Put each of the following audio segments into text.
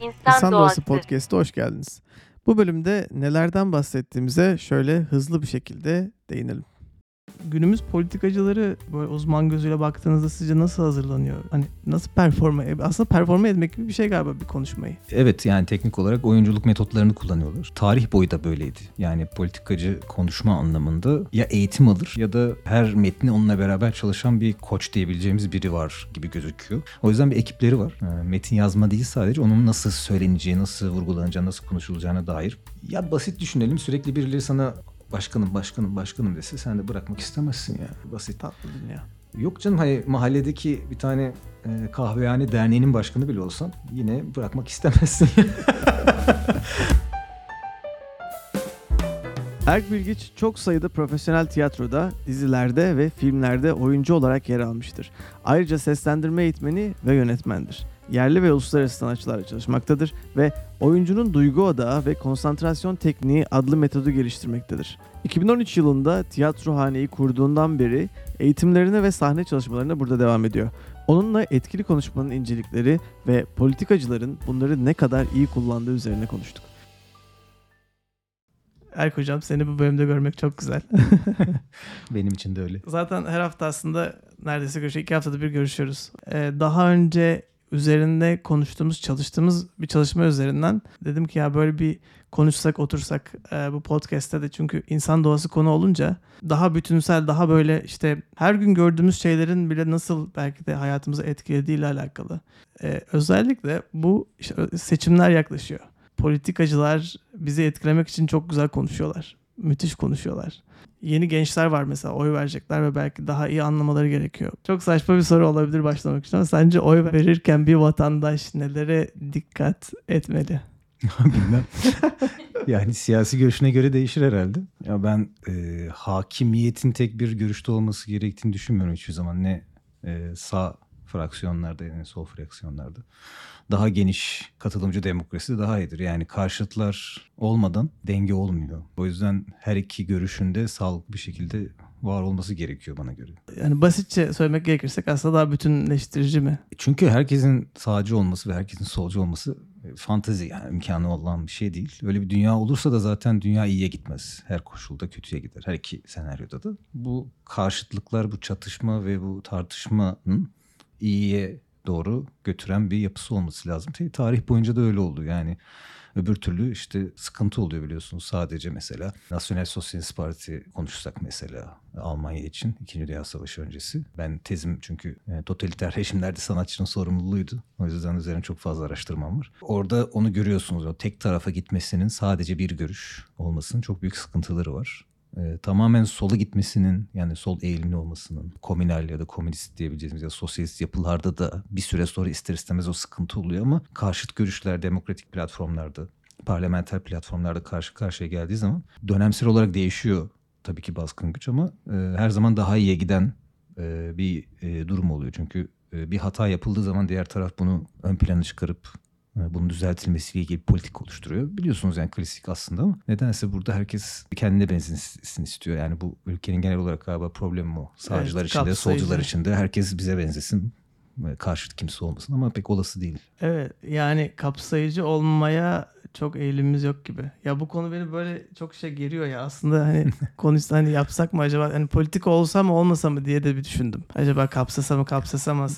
İnsan, İnsan Doğası, Doğası Podcast'a hoş geldiniz. Bu bölümde nelerden bahsettiğimize şöyle hızlı bir şekilde değinelim. Günümüz politikacıları böyle uzman gözüyle baktığınızda sizce nasıl hazırlanıyor? Hani nasıl performa aslında performa etmek gibi bir şey galiba bir konuşmayı. Evet yani teknik olarak oyunculuk metotlarını kullanıyorlar. Tarih boyu da böyleydi. Yani politikacı konuşma anlamında ya eğitim alır ya da her metni onunla beraber çalışan bir koç diyebileceğimiz biri var gibi gözüküyor. O yüzden bir ekipleri var. Ee, Metin yazma değil sadece onun nasıl söyleneceği, nasıl vurgulanacağı, nasıl konuşulacağına dair. Ya basit düşünelim sürekli birileri sana başkanım başkanım başkanım dese sen de bırakmak istemezsin ya. Basit. Tatlı dünya. Yok canım hani mahalledeki bir tane e, kahvehane derneğinin başkanı bile olsan yine bırakmak istemezsin. Erk Bilgiç çok sayıda profesyonel tiyatroda, dizilerde ve filmlerde oyuncu olarak yer almıştır. Ayrıca seslendirme eğitmeni ve yönetmendir. Yerli ve uluslararası sanatçılarla çalışmaktadır ve oyuncunun duygu odağı ve konsantrasyon tekniği adlı metodu geliştirmektedir. 2013 yılında tiyatrohaneyi kurduğundan beri eğitimlerine ve sahne çalışmalarına burada devam ediyor. Onunla etkili konuşmanın incelikleri ve politikacıların bunları ne kadar iyi kullandığı üzerine konuştuk. Erk hocam seni bu bölümde görmek çok güzel. Benim için de öyle. Zaten her hafta aslında neredeyse görüşüyoruz. iki haftada bir görüşüyoruz. Ee, daha önce üzerinde konuştuğumuz, çalıştığımız bir çalışma üzerinden dedim ki ya böyle bir konuşsak, otursak e, bu podcast'te de çünkü insan doğası konu olunca daha bütünsel, daha böyle işte her gün gördüğümüz şeylerin bile nasıl belki de hayatımızı etkilediğiyle alakalı. Ee, özellikle bu işte seçimler yaklaşıyor. Politikacılar bizi etkilemek için çok güzel konuşuyorlar. Müthiş konuşuyorlar yeni gençler var mesela oy verecekler ve belki daha iyi anlamaları gerekiyor. Çok saçma bir soru olabilir başlamak için ama sence oy verirken bir vatandaş nelere dikkat etmeli? Bilmem. yani siyasi görüşüne göre değişir herhalde. Ya ben e, hakimiyetin tek bir görüşte olması gerektiğini düşünmüyorum hiçbir zaman. Ne e, sağ fraksiyonlarda ne sol fraksiyonlarda. Daha geniş katılımcı demokrasi daha iyidir. Yani karşıtlar olmadan denge olmuyor. O yüzden her iki görüşünde sağlıklı bir şekilde var olması gerekiyor bana göre. Yani basitçe söylemek gerekirsek aslında daha bütünleştirici mi? Çünkü herkesin sağcı olması ve herkesin solcu olması e, fantezi yani imkanı olan bir şey değil. Öyle bir dünya olursa da zaten dünya iyiye gitmez. Her koşulda kötüye gider. Her iki senaryoda da. Bu karşıtlıklar, bu çatışma ve bu tartışmanın iyiye doğru götüren bir yapısı olması lazım. Tarih boyunca da öyle oldu. Yani öbür türlü işte sıkıntı oluyor biliyorsunuz. Sadece mesela Nasyonel Sosyalist Parti konuşsak mesela Almanya için 2. Dünya Savaşı öncesi. Ben tezim çünkü e, totaliter rejimlerde sanatçının sorumluluğuydu. O yüzden üzerine çok fazla araştırmam var. Orada onu görüyorsunuz. O tek tarafa gitmesinin sadece bir görüş olmasının çok büyük sıkıntıları var e, tamamen sola gitmesinin yani sol eğilimli olmasının komünal ya da komünist diyebileceğimiz ya sosyalist yapılarda da bir süre sonra ister istemez o sıkıntı oluyor ama karşıt görüşler demokratik platformlarda parlamenter platformlarda karşı karşıya geldiği zaman dönemsel olarak değişiyor tabii ki baskın güç ama e, her zaman daha iyiye giden e, bir e, durum oluyor. Çünkü e, bir hata yapıldığı zaman diğer taraf bunu ön plana çıkarıp bunun düzeltilmesiyle ilgili politik oluşturuyor. Biliyorsunuz yani klasik aslında ama nedense burada herkes kendine benzesin istiyor. Yani bu ülkenin genel olarak galiba problemi o. Sağcılar evet, içinde, solcular içinde herkes bize benzesin. Karşıt kimse olmasın ama pek olası değil. Evet yani kapsayıcı olmaya çok eğilimimiz yok gibi. Ya bu konu beni böyle çok şey geriyor ya. Aslında hani konuşsa hani yapsak mı acaba hani politik olsa mı olmasa mı diye de bir düşündüm. Acaba kapsasa mı kapsasa mı?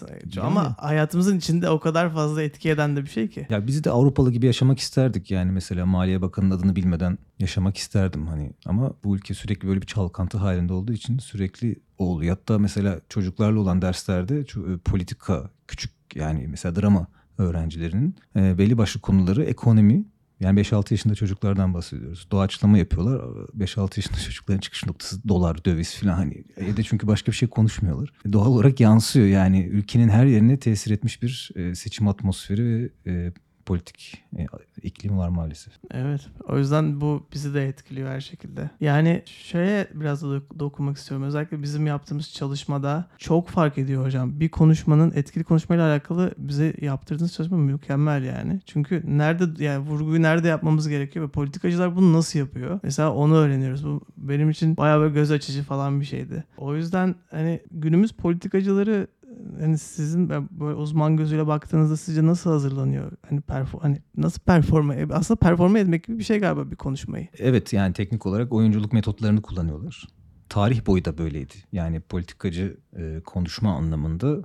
Ama hayatımızın içinde o kadar fazla etki eden de bir şey ki. Ya biz de Avrupalı gibi yaşamak isterdik yani mesela Maliye Bakanı'nın adını bilmeden yaşamak isterdim hani. Ama bu ülke sürekli böyle bir çalkantı halinde olduğu için sürekli o oluyor. Hatta mesela çocuklarla olan derslerde e, politika küçük yani mesela drama öğrencilerinin e, belli başlı konuları ekonomi yani 5-6 yaşında çocuklardan bahsediyoruz. Doğaçlama yapıyorlar. 5-6 yaşında çocukların çıkış noktası dolar, döviz falan hani. Evde çünkü başka bir şey konuşmuyorlar. Doğal olarak yansıyor yani ülkenin her yerine tesir etmiş bir e, seçim atmosferi ve politik e, iklim var maalesef. Evet. O yüzden bu bizi de etkiliyor her şekilde. Yani şeye biraz da dokunmak istiyorum. Özellikle bizim yaptığımız çalışmada çok fark ediyor hocam. Bir konuşmanın etkili konuşmayla alakalı bize yaptırdığınız çalışma mükemmel yani. Çünkü nerede yani vurguyu nerede yapmamız gerekiyor ve politikacılar bunu nasıl yapıyor? Mesela onu öğreniyoruz. Bu benim için bayağı böyle göz açıcı falan bir şeydi. O yüzden hani günümüz politikacıları hani sizin böyle uzman gözüyle baktığınızda sizce nasıl hazırlanıyor? Hani perform hani nasıl performa aslında performa etmek gibi bir şey galiba bir konuşmayı. Evet yani teknik olarak oyunculuk metotlarını kullanıyorlar. Tarih boyu da böyleydi. Yani politikacı e, konuşma anlamında e,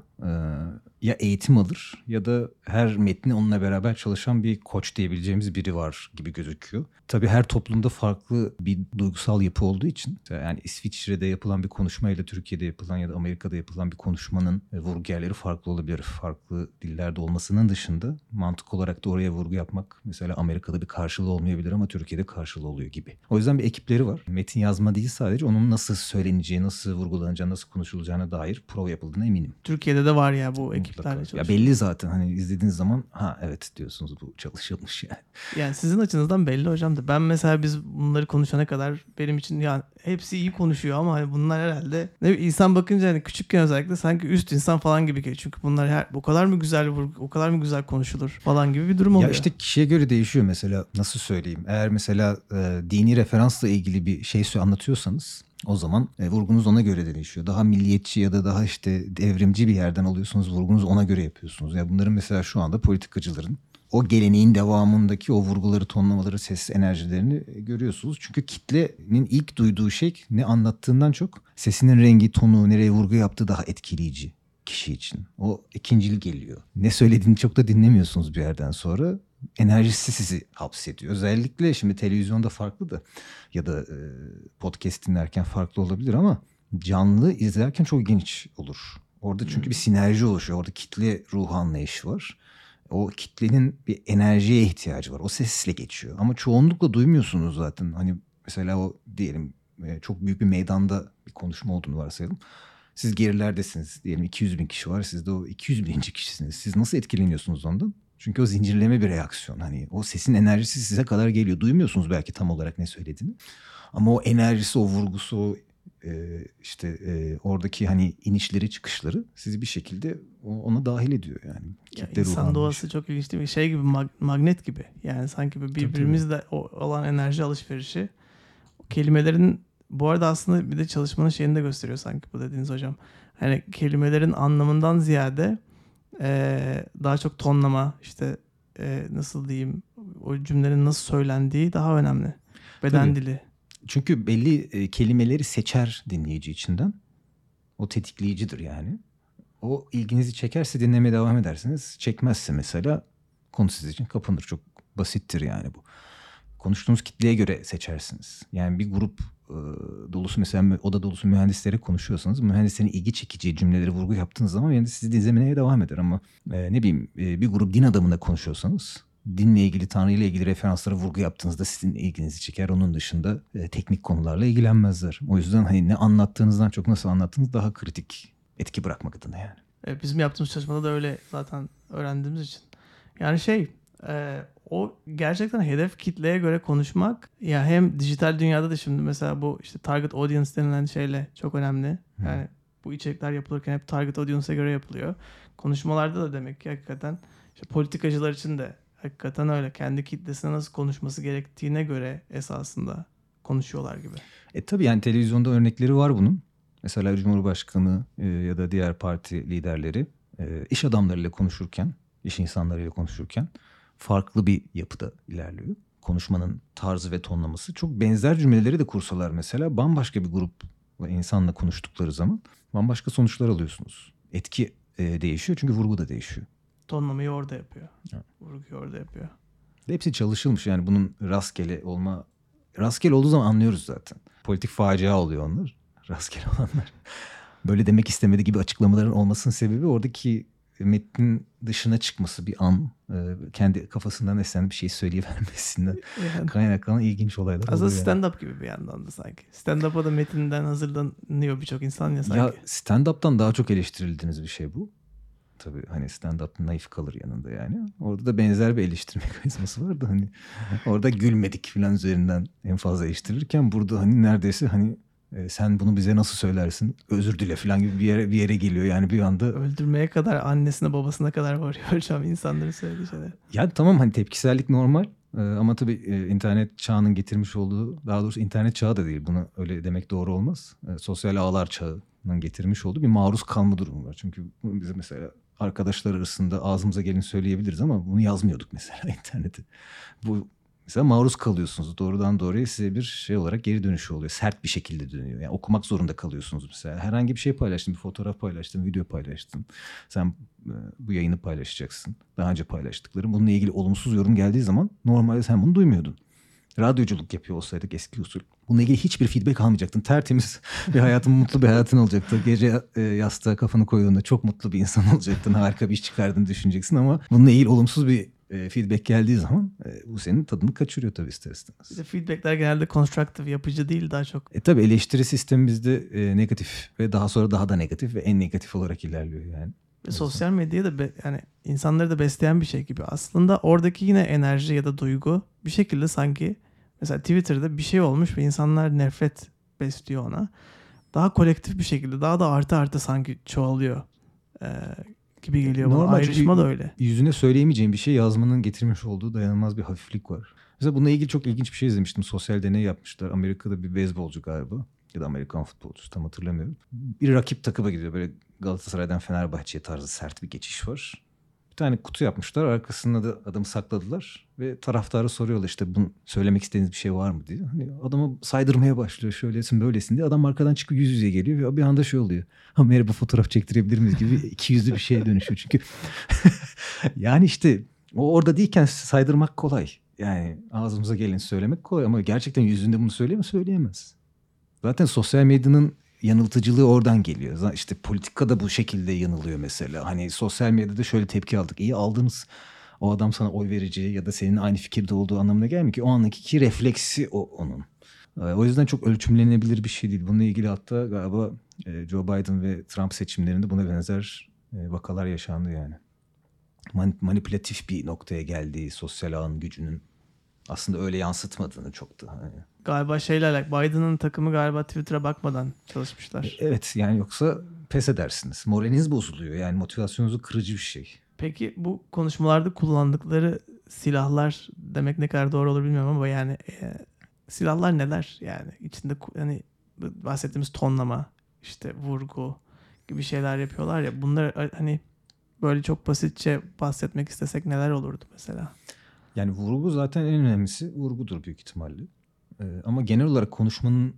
ya eğitim alır ya da her metni onunla beraber çalışan bir koç diyebileceğimiz biri var gibi gözüküyor. Tabii her toplumda farklı bir duygusal yapı olduğu için yani İsviçre'de yapılan bir konuşmayla Türkiye'de yapılan ya da Amerika'da yapılan bir konuşmanın e, vurgu yerleri farklı olabilir. Farklı dillerde olmasının dışında mantık olarak da oraya vurgu yapmak mesela Amerika'da bir karşılığı olmayabilir ama Türkiye'de karşılığı oluyor gibi. O yüzden bir ekipleri var. Metin yazma değil sadece onun nasıl söyleneceği, nasıl vurgulanacağı, nasıl konuşulacağına dair prova yapıldığına eminim. Türkiye'de de var ya bu ekiplerle çalışıyor. Ya belli zaten hani izlediğiniz zaman ha evet diyorsunuz bu çalışılmış yani. Yani sizin açınızdan belli hocam da ben mesela biz bunları konuşana kadar benim için yani hepsi iyi konuşuyor ama hani bunlar herhalde ne insan bakınca hani küçükken özellikle sanki üst insan falan gibi geliyor. Çünkü bunlar her, o kadar mı güzel o kadar mı güzel konuşulur falan gibi bir durum oluyor. Ya işte kişiye göre değişiyor mesela nasıl söyleyeyim. Eğer mesela e, dini referansla ilgili bir şey anlatıyorsanız o zaman e, vurgunuz ona göre de değişiyor. Daha milliyetçi ya da daha işte devrimci bir yerden alıyorsunuz vurgunuz ona göre yapıyorsunuz. Ya yani bunların mesela şu anda politikacıların o geleneğin devamındaki o vurguları, tonlamaları, ses enerjilerini görüyorsunuz. Çünkü kitlenin ilk duyduğu şey ne anlattığından çok sesinin rengi, tonu, nereye vurgu yaptığı daha etkileyici kişi için. O ikincil geliyor. Ne söylediğini çok da dinlemiyorsunuz bir yerden sonra. Enerjisi sizi hapsediyor. Özellikle şimdi televizyonda farklı da ya da e, podcast dinlerken farklı olabilir ama canlı izlerken çok geniş olur. Orada çünkü bir sinerji oluşuyor. Orada kitle ruhu anlayışı var o kitlenin bir enerjiye ihtiyacı var. O sesle geçiyor. Ama çoğunlukla duymuyorsunuz zaten. Hani mesela o diyelim e, çok büyük bir meydanda bir konuşma olduğunu varsayalım. Siz gerilerdesiniz. Diyelim 200 bin kişi var. Siz de o 200 bininci kişisiniz. Siz nasıl etkileniyorsunuz ondan? Çünkü o zincirleme bir reaksiyon. Hani o sesin enerjisi size kadar geliyor. Duymuyorsunuz belki tam olarak ne söylediğini. Ama o enerjisi, o vurgusu, e, işte e, oradaki hani inişleri çıkışları sizi bir şekilde ona dahil ediyor yani. Ya insan doğası çok ilginç değil mi? Şey gibi mag- magnet gibi. Yani sanki birbirimizle olan enerji alışverişi o kelimelerin bu arada aslında bir de çalışmanın şeyini de gösteriyor sanki bu dediğiniz hocam. Hani kelimelerin anlamından ziyade e, daha çok tonlama işte e, nasıl diyeyim o cümlenin nasıl söylendiği daha önemli. Beden Tabii. dili. Çünkü belli e, kelimeleri seçer dinleyici içinden. O tetikleyicidir yani. O ilginizi çekerse dinlemeye devam edersiniz. Çekmezse mesela konu sizin için kapanır. Çok basittir yani bu. Konuştuğunuz kitleye göre seçersiniz. Yani bir grup dolusu mesela oda dolusu mühendislere konuşuyorsanız mühendislerin ilgi çekici cümleleri vurgu yaptığınız zaman yani sizi dinlemeye devam eder ama e, ne bileyim e, bir grup din adamına konuşuyorsanız dinle ilgili, Tanrı ile ilgili referanslara vurgu yaptığınızda sizin ilginizi çeker. Onun dışında e, teknik konularla ilgilenmezler. O yüzden hani ne anlattığınızdan çok nasıl anlattığınız daha kritik etki bırakmak adına yani. E, bizim yaptığımız çalışmada da öyle zaten öğrendiğimiz için. Yani şey e, o gerçekten hedef kitleye göre konuşmak ya hem dijital dünyada da şimdi mesela bu işte target audience denilen şeyle çok önemli. Yani hmm. bu içerikler yapılırken hep target audience'a göre yapılıyor. Konuşmalarda da demek ki hakikaten işte politikacılar için de Hakikaten öyle. Kendi kitlesine nasıl konuşması gerektiğine göre esasında konuşuyorlar gibi. E tabii yani televizyonda örnekleri var bunun. Mesela Cumhurbaşkanı e, ya da diğer parti liderleri e, iş adamlarıyla konuşurken, iş insanlarıyla konuşurken farklı bir yapıda ilerliyor. Konuşmanın tarzı ve tonlaması çok benzer cümleleri de kursalar mesela bambaşka bir grup insanla konuştukları zaman bambaşka sonuçlar alıyorsunuz. Etki e, değişiyor çünkü vurgu da değişiyor. Tonlamayı orada yapıyor. Evet. Vurguyu orada yapıyor. Hepsi çalışılmış yani bunun rastgele olma rastgele olduğu zaman anlıyoruz zaten. Politik facia oluyor onlar. Rastgele olanlar. Böyle demek istemedi gibi açıklamaların olmasının sebebi oradaki metnin dışına çıkması bir an e, kendi kafasından esen bir şey söyleyivermesinden yani, kaynaklanan ilginç olaylar Aslında stand-up gibi bir yandan da sanki. Stand-up'a da metinden hazırlanıyor birçok insan ya sanki. Ya stand-up'tan daha çok eleştirildiğiniz bir şey bu tabii hani stand-up naif kalır yanında yani. Orada da benzer bir eleştirme mekanizması vardı. Hani orada gülmedik falan üzerinden en fazla eleştirirken burada hani neredeyse hani e, sen bunu bize nasıl söylersin? Özür dile falan gibi bir yere bir yere geliyor yani bir anda. Öldürmeye kadar annesine babasına kadar varıyor hocam insanların söylediği şeyler. Ya tamam hani tepkisellik normal. Ee, ama tabii e, internet çağının getirmiş olduğu daha doğrusu internet çağı da değil bunu öyle demek doğru olmaz. Ee, sosyal ağlar çağı medyanın getirmiş olduğu bir maruz kalma durumu var. Çünkü bize mesela arkadaşlar arasında ağzımıza gelin söyleyebiliriz ama bunu yazmıyorduk mesela internete. Bu mesela maruz kalıyorsunuz. Doğrudan doğruya size bir şey olarak geri dönüşü oluyor. Sert bir şekilde dönüyor. Yani okumak zorunda kalıyorsunuz mesela. Herhangi bir şey paylaştın, bir fotoğraf paylaştın, video paylaştın. Sen e, bu yayını paylaşacaksın. Daha önce paylaştıklarım. Bununla ilgili olumsuz yorum geldiği zaman normalde sen bunu duymuyordun radyoculuk yapıyor olsaydık eski usul. Bununla ilgili hiçbir feedback almayacaktın. Tertemiz bir hayatın, mutlu bir hayatın olacaktı. Gece e, yastığa kafanı koyduğunda çok mutlu bir insan olacaktın. Harika bir iş çıkardın düşüneceksin ama bununla ilgili olumsuz bir e, feedback geldiği zaman e, bu senin tadını kaçırıyor tabii ister istemez. De feedbackler genelde constructive, yapıcı değil daha çok. E tabii eleştiri sistemi bizde e, negatif ve daha sonra daha da negatif ve en negatif olarak ilerliyor yani. Ve sosyal medya da be, yani insanları da besleyen bir şey gibi. Aslında oradaki yine enerji ya da duygu bir şekilde sanki mesela Twitter'da bir şey olmuş ve insanlar nefret besliyor ona. Daha kolektif bir şekilde daha da artı artı sanki çoğalıyor ee, gibi geliyor bana. Normal, Ayrışma çünkü da öyle. Yüzüne söyleyemeyeceğim bir şey yazmanın getirmiş olduğu dayanılmaz bir hafiflik var. Mesela bununla ilgili çok ilginç bir şey izlemiştim. Sosyal deney yapmışlar. Amerika'da bir beyzbolcu galiba ya da Amerikan futbolcusu tam hatırlamıyorum. Bir rakip takıma gidiyor. Böyle Galatasaray'dan Fenerbahçe'ye tarzı sert bir geçiş var. Tane kutu yapmışlar. Arkasında da adamı sakladılar. Ve taraftarı soruyorlar işte bunu söylemek istediğiniz bir şey var mı diye. Hani adamı saydırmaya başlıyor şöylesin böylesin diye. Adam arkadan çıkıp yüz yüze geliyor ve bir anda şey oluyor. Ha merhaba fotoğraf çektirebilir miyiz gibi iki yüzlü bir şeye dönüşüyor. Çünkü yani işte o orada değilken saydırmak kolay. Yani ağzımıza gelin söylemek kolay ama gerçekten yüzünde bunu söyleyemez söyleyemez. Zaten sosyal medyanın yanıltıcılığı oradan geliyor. İşte politikada bu şekilde yanılıyor mesela. Hani sosyal medyada şöyle tepki aldık. İyi aldınız. O adam sana oy vereceği ya da senin aynı fikirde olduğu anlamına gelmiyor ki. O andaki ki refleksi o onun. Ee, o yüzden çok ölçümlenebilir bir şey değil. Bununla ilgili hatta galiba e, Joe Biden ve Trump seçimlerinde buna benzer e, vakalar yaşandı yani. Manipülatif bir noktaya geldiği sosyal ağın gücünün aslında öyle yansıtmadığını çok da. Hani. Galiba şeyle alakalı. Biden'ın takımı galiba Twitter'a bakmadan çalışmışlar. E, evet yani yoksa pes edersiniz. Moraliniz bozuluyor. Yani motivasyonunuzu kırıcı bir şey. Peki bu konuşmalarda kullandıkları silahlar demek ne kadar doğru olur bilmiyorum ama yani e, silahlar neler? Yani içinde hani bahsettiğimiz tonlama, işte vurgu gibi şeyler yapıyorlar ya. Bunlar hani böyle çok basitçe bahsetmek istesek neler olurdu mesela? Yani vurgu zaten en önemlisi vurgudur büyük ihtimalle. Ee, ama genel olarak konuşmanın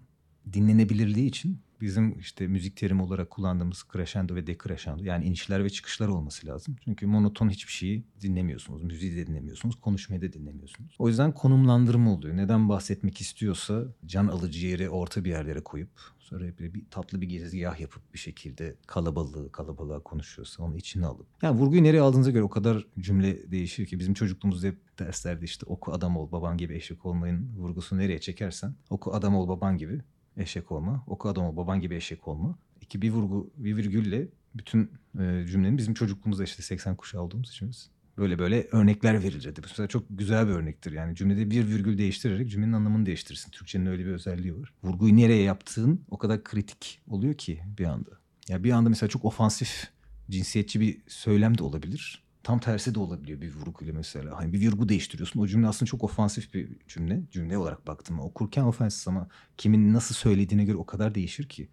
dinlenebilirliği için bizim işte müzik terimi olarak kullandığımız crescendo ve decrescendo yani inişler ve çıkışlar olması lazım. Çünkü monoton hiçbir şeyi dinlemiyorsunuz. Müziği de dinlemiyorsunuz. Konuşmayı da dinlemiyorsunuz. O yüzden konumlandırma oluyor. Neden bahsetmek istiyorsa can alıcı yeri orta bir yerlere koyup sonra böyle bir tatlı bir girizgah yapıp bir şekilde kalabalığı kalabalığa konuşuyorsa onu içine alıp. Yani vurguyu nereye aldığınıza göre o kadar cümle değişiyor ki bizim çocukluğumuzda hep derslerde işte oku adam ol baban gibi eşek olmayın vurgusunu nereye çekersen oku adam ol baban gibi eşek olma. Oku adam ol baban gibi eşek olma. İki bir vurgu bir virgülle bütün e, cümlenin bizim çocukluğumuzda işte 80 kuşağı olduğumuz için böyle böyle örnekler verilirdi. Mesela çok güzel bir örnektir. Yani cümlede bir virgül değiştirerek cümlenin anlamını değiştirirsin. Türkçenin öyle bir özelliği var. Vurguyu nereye yaptığın o kadar kritik oluyor ki bir anda. Ya bir anda mesela çok ofansif, cinsiyetçi bir söylem de olabilir. Tam tersi de olabiliyor bir vurguyla mesela. Hani bir vurgu değiştiriyorsun. O cümle aslında çok ofansif bir cümle. Cümle olarak baktım. Okurken ofansif ama kimin nasıl söylediğine göre o kadar değişir ki.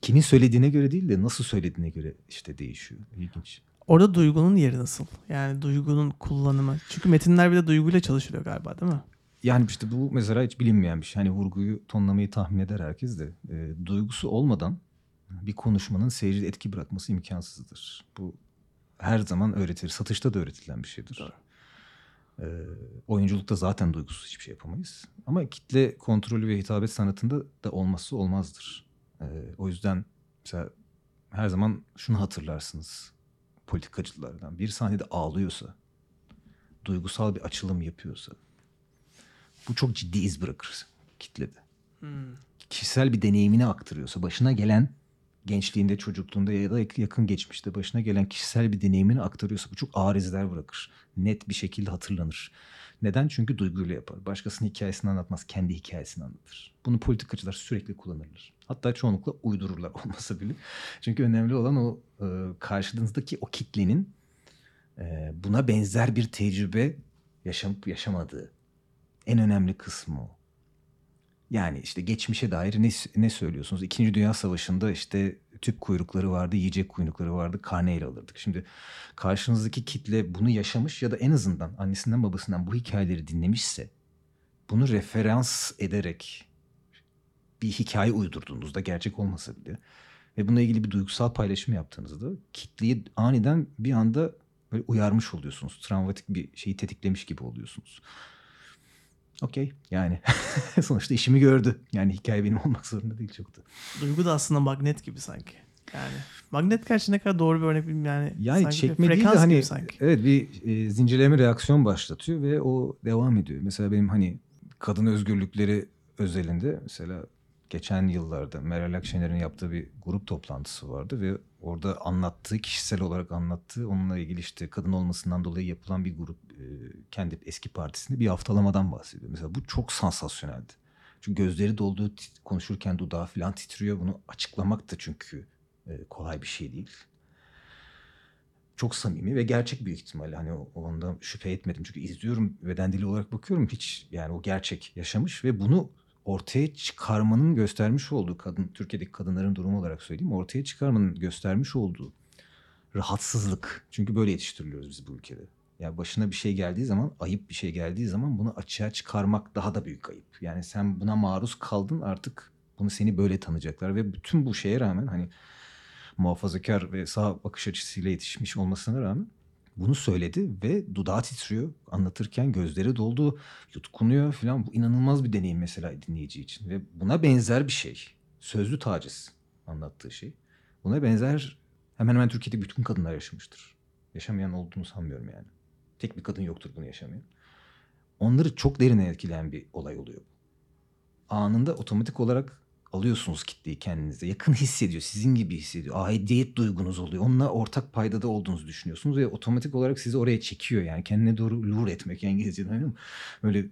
Kimin söylediğine göre değil de nasıl söylediğine göre işte değişiyor. İlginç. Orada duygunun yeri nasıl? Yani duygunun kullanımı. Çünkü metinler bile duyguyla çalışılıyor galiba değil mi? Yani işte bu mesela hiç bilinmeyen bir şey. Hani vurguyu, tonlamayı tahmin eder herkes de. E, duygusu olmadan bir konuşmanın seyircide etki bırakması imkansızdır. Bu her zaman öğretilir. Satışta da öğretilen bir şeydir. Doğru. E, oyunculukta zaten duygusuz hiçbir şey yapamayız. Ama kitle kontrolü ve hitabet sanatında da olmazsa olmazdır. E, o yüzden mesela her zaman şunu hatırlarsınız politikacılardan. Bir sahnede ağlıyorsa, duygusal bir açılım yapıyorsa bu çok ciddi iz bırakır kitlede. Hmm. Kişisel bir deneyimini aktarıyorsa, başına gelen gençliğinde, çocukluğunda ya da yakın geçmişte başına gelen kişisel bir deneyimini aktarıyorsa bu çok ağır izler bırakır. Net bir şekilde hatırlanır. Neden? Çünkü duyguyla yapar. Başkasının hikayesini anlatmaz, kendi hikayesini anlatır. Bunu politikacılar sürekli kullanırlar. Hatta çoğunlukla uydururlar olmasa bile. Çünkü önemli olan o e, karşınızdaki o kitlenin e, buna benzer bir tecrübe yaşamıp yaşamadığı. En önemli kısmı o. Yani işte geçmişe dair ne, ne söylüyorsunuz? İkinci Dünya Savaşı'nda işte tüp kuyrukları vardı, yiyecek kuyrukları vardı, karneyle alırdık. Şimdi karşınızdaki kitle bunu yaşamış ya da en azından annesinden babasından bu hikayeleri dinlemişse bunu referans ederek bir hikaye uydurduğunuzda gerçek olmasa bile ve bununla ilgili bir duygusal paylaşım yaptığınızda kitleyi aniden bir anda böyle uyarmış oluyorsunuz. Travmatik bir şeyi tetiklemiş gibi oluyorsunuz. Okey yani sonuçta işimi gördü. Yani hikaye benim olmak zorunda değil çok da. Duygu da aslında magnet gibi sanki. Yani magnet gerçi ne kadar doğru bir örnek bilmiyorum yani. Yani sanki çekme değil de hani sanki. evet bir e, zincirleme reaksiyon başlatıyor ve o devam ediyor. Mesela benim hani kadın özgürlükleri özelinde mesela geçen yıllarda Meral Akşener'in yaptığı bir grup toplantısı vardı ve orada anlattığı kişisel olarak anlattığı onunla ilgili işte kadın olmasından dolayı yapılan bir grup e, kendi eski partisinde bir haftalamadan bahsediyor. Mesela bu çok sansasyoneldi. Çünkü gözleri dolduğu tit- konuşurken dudağı falan titriyor. Bunu açıklamak da çünkü e, kolay bir şey değil. Çok samimi ve gerçek büyük ihtimalle. Hani ondan şüphe etmedim. Çünkü izliyorum beden dili olarak bakıyorum. Hiç yani o gerçek yaşamış ve bunu ortaya çıkarmanın göstermiş olduğu kadın Türkiye'deki kadınların durumu olarak söyleyeyim. Ortaya çıkarmanın göstermiş olduğu rahatsızlık. Çünkü böyle yetiştiriliyoruz biz bu ülkede. Yani başına bir şey geldiği zaman, ayıp bir şey geldiği zaman bunu açığa çıkarmak daha da büyük ayıp. Yani sen buna maruz kaldın artık bunu seni böyle tanıyacaklar ve bütün bu şeye rağmen hani muhafazakar ve sağ bakış açısıyla yetişmiş olmasına rağmen bunu söyledi ve dudağı titriyor. Anlatırken gözleri doldu, yutkunuyor falan. Bu inanılmaz bir deneyim mesela dinleyici için. Ve buna benzer bir şey. Sözlü taciz anlattığı şey. Buna benzer hemen hemen Türkiye'de bütün kadınlar yaşamıştır. Yaşamayan olduğunu sanmıyorum yani. Tek bir kadın yoktur bunu yaşamayan. Onları çok derine etkileyen bir olay oluyor. Anında otomatik olarak alıyorsunuz kitleyi kendinize. Yakın hissediyor. Sizin gibi hissediyor. Aidiyet duygunuz oluyor. Onunla ortak paydada olduğunuzu düşünüyorsunuz ve otomatik olarak sizi oraya çekiyor. Yani kendine doğru lure etmek İngilizce'den değil mi? Böyle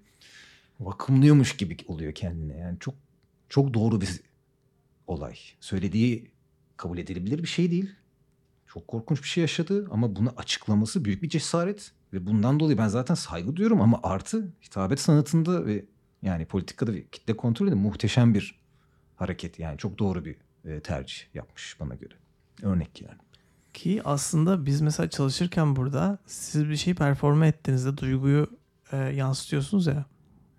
vakumluyormuş gibi oluyor kendine. Yani çok çok doğru bir olay. Söylediği kabul edilebilir bir şey değil. Çok korkunç bir şey yaşadı ama bunu açıklaması büyük bir cesaret. Ve bundan dolayı ben zaten saygı duyuyorum ama artı hitabet sanatında ve yani politikada ve kitle kontrolünde muhteşem bir hareket. Yani çok doğru bir e, tercih yapmış bana göre. Örnek yani. Ki aslında biz mesela çalışırken burada siz bir şey performe ettiğinizde duyguyu e, yansıtıyorsunuz ya.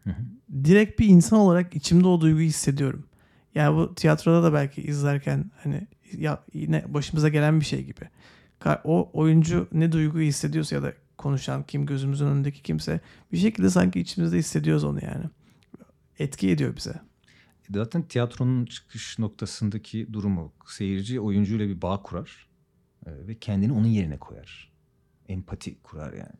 Hı hı. Direkt bir insan olarak içimde o duyguyu hissediyorum. Yani bu tiyatroda da belki izlerken hani ya yine başımıza gelen bir şey gibi. O oyuncu ne duyguyu hissediyorsa ya da konuşan kim gözümüzün önündeki kimse bir şekilde sanki içimizde hissediyoruz onu yani. Etki ediyor bize. Zaten tiyatronun çıkış noktasındaki durumu seyirci oyuncuyla bir bağ kurar e, ve kendini onun yerine koyar. Empati kurar yani.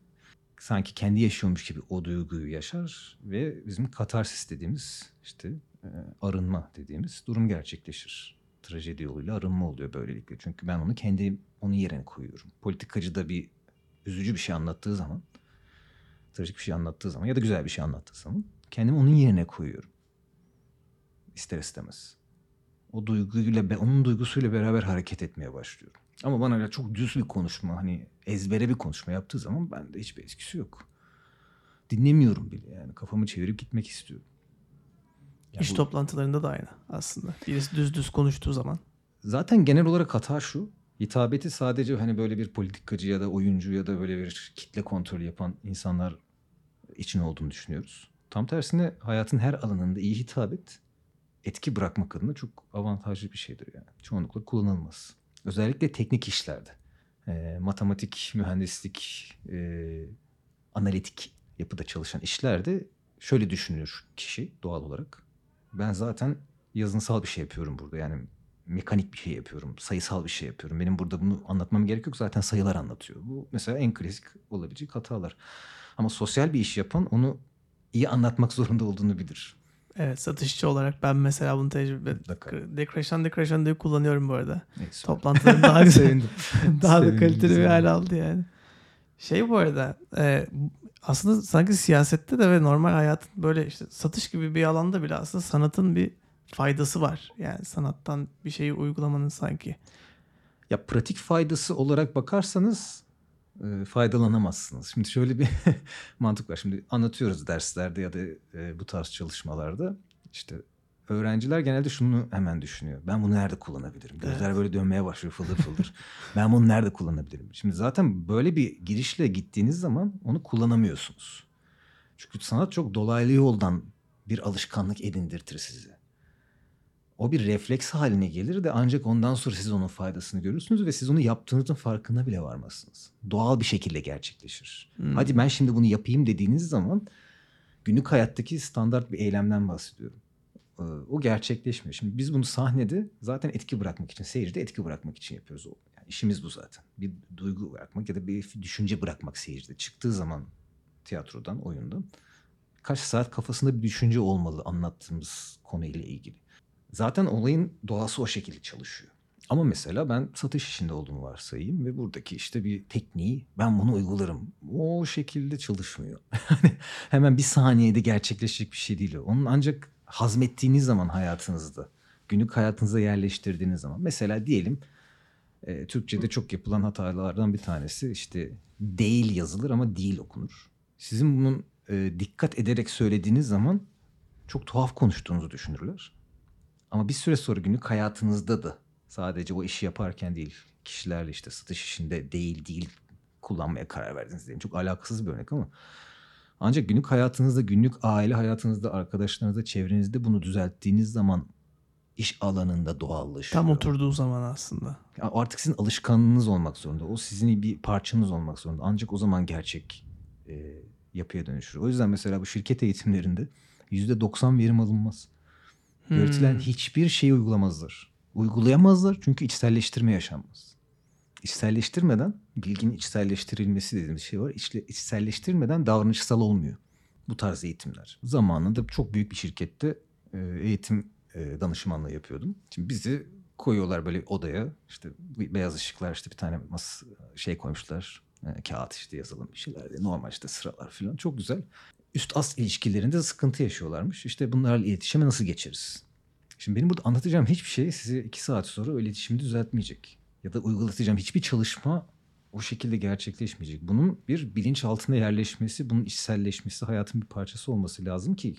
Sanki kendi yaşıyormuş gibi o duyguyu yaşar ve bizim katarsis dediğimiz işte e, arınma dediğimiz durum gerçekleşir. Trajedi yoluyla arınma oluyor böylelikle. Çünkü ben onu kendi onun yerine koyuyorum. Politikacı da bir üzücü bir şey anlattığı zaman, trajik bir şey anlattığı zaman ya da güzel bir şey anlattığı zaman kendimi onun yerine koyuyorum ister istemez. O duyguyla, onun duygusuyla beraber hareket etmeye başlıyorum. Ama bana çok düz bir konuşma, hani ezbere bir konuşma yaptığı zaman bende hiçbir etkisi yok. Dinlemiyorum bile yani. Kafamı çevirip gitmek istiyorum. Ya İş bu- toplantılarında da aynı aslında. Birisi düz düz konuştuğu zaman. Zaten genel olarak hata şu. Hitabeti sadece hani böyle bir politikacı ya da oyuncu ya da böyle bir kitle kontrolü yapan insanlar için olduğunu düşünüyoruz. Tam tersine hayatın her alanında iyi hitabet etki bırakmak adına çok avantajlı bir şeydir yani. Çoğunlukla kullanılmaz. Özellikle teknik işlerde. Ee, matematik, mühendislik, e, analitik yapıda çalışan işlerde şöyle düşünür kişi doğal olarak. Ben zaten yazınsal bir şey yapıyorum burada. Yani mekanik bir şey yapıyorum. Sayısal bir şey yapıyorum. Benim burada bunu anlatmam gerek yok. Zaten sayılar anlatıyor. Bu mesela en klasik olabilecek hatalar. Ama sosyal bir iş yapan onu iyi anlatmak zorunda olduğunu bilir. Evet satışçı olarak ben mesela bunu tecrübe Decoration diye kullanıyorum bu arada. Neyse. Toplantıların daha güzel, Sevindim. daha da Sevindim, kaliteli bir hale aldı yani. Şey bu arada e, aslında sanki siyasette de ve normal hayatın böyle işte satış gibi bir alanda bile aslında sanatın bir faydası var. Yani sanattan bir şeyi uygulamanın sanki. Ya pratik faydası olarak bakarsanız e, faydalanamazsınız. Şimdi şöyle bir mantık var. Şimdi anlatıyoruz derslerde ya da e, bu tarz çalışmalarda. İşte öğrenciler genelde şunu hemen düşünüyor. Ben bunu nerede kullanabilirim? Gözler Evet. böyle dönmeye başlıyor fıldır fıldır. ben bunu nerede kullanabilirim? Şimdi zaten böyle bir girişle gittiğiniz zaman onu kullanamıyorsunuz. Çünkü sanat çok dolaylı yoldan bir alışkanlık edindirtir sizi. O bir refleks haline gelir de ancak ondan sonra siz onun faydasını görürsünüz ve siz onu yaptığınızın farkına bile varmazsınız. Doğal bir şekilde gerçekleşir. Hmm. Hadi ben şimdi bunu yapayım dediğiniz zaman günlük hayattaki standart bir eylemden bahsediyorum. Ee, O gerçekleşmiyor. Şimdi biz bunu sahnede zaten etki bırakmak için, seyircide etki bırakmak için yapıyoruz. O- Yani işimiz bu zaten. Bir duygu bırakmak ya da bir düşünce bırakmak seyircide. Çıktığı zaman tiyatrodan, oyundan kaç saat kafasında bir düşünce olmalı anlattığımız konuyla ilgili. Zaten olayın doğası o şekilde çalışıyor. Ama mesela ben satış işinde olduğumu varsayayım ve buradaki işte bir tekniği ben bunu uygularım. O şekilde çalışmıyor. Hemen bir saniyede gerçekleşecek bir şey değil. Onun ancak hazmettiğiniz zaman hayatınızda, günlük hayatınıza yerleştirdiğiniz zaman. Mesela diyelim e, Türkçe'de çok yapılan hatalardan bir tanesi işte değil yazılır ama değil okunur. Sizin bunun e, dikkat ederek söylediğiniz zaman çok tuhaf konuştuğunuzu düşünürler. Ama bir süre sonra günlük hayatınızda da sadece o işi yaparken değil, kişilerle işte satış işinde değil değil kullanmaya karar verdiniz diyelim. Çok alakasız bir örnek ama ancak günlük hayatınızda, günlük aile hayatınızda, arkadaşlarınızda, çevrenizde bunu düzelttiğiniz zaman iş alanında doğallaşıyor. Tam oturduğu zaman aslında. Ya Artık sizin alışkanlığınız olmak zorunda. O sizin bir parçanız olmak zorunda. Ancak o zaman gerçek e, yapıya dönüşür. O yüzden mesela bu şirket eğitimlerinde %90 verim alınmaz. Hmm. Öğretilen hiçbir şeyi uygulamazlar. Uygulayamazlar çünkü içselleştirme yaşanmaz. İçselleştirmeden bilginin içselleştirilmesi dediğimiz şey var. İçle, içselleştirmeden davranışsal olmuyor. Bu tarz eğitimler. Zamanında çok büyük bir şirkette e, eğitim e, danışmanlığı yapıyordum. Şimdi bizi koyuyorlar böyle odaya. İşte beyaz ışıklar işte bir tane mas şey koymuşlar. E, kağıt işte yazalım bir şeyler diye. Normal işte sıralar falan. Çok güzel. Üst ast ilişkilerinde sıkıntı yaşıyorlarmış. İşte bunlarla iletişime nasıl geçeriz? Şimdi benim burada anlatacağım hiçbir şey sizi iki saat sonra iletişimi düzeltmeyecek. Ya da uygulatacağım hiçbir çalışma o şekilde gerçekleşmeyecek. Bunun bir bilinç altına yerleşmesi, bunun içselleşmesi, hayatın bir parçası olması lazım ki.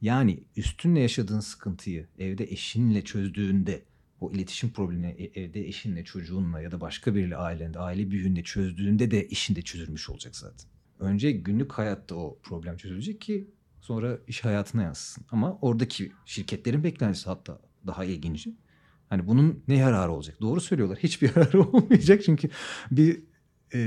Yani üstünle yaşadığın sıkıntıyı evde eşinle çözdüğünde o iletişim problemini e- evde eşinle, çocuğunla ya da başka biriyle ailende, aile büyüğünle çözdüğünde de işin de çözülmüş olacak zaten. Önce günlük hayatta o problem çözülecek ki sonra iş hayatına yansısın. Ama oradaki şirketlerin beklentisi hatta daha ilginci. Hani bunun ne yararı olacak? Doğru söylüyorlar. Hiçbir yararı olmayacak çünkü bir e,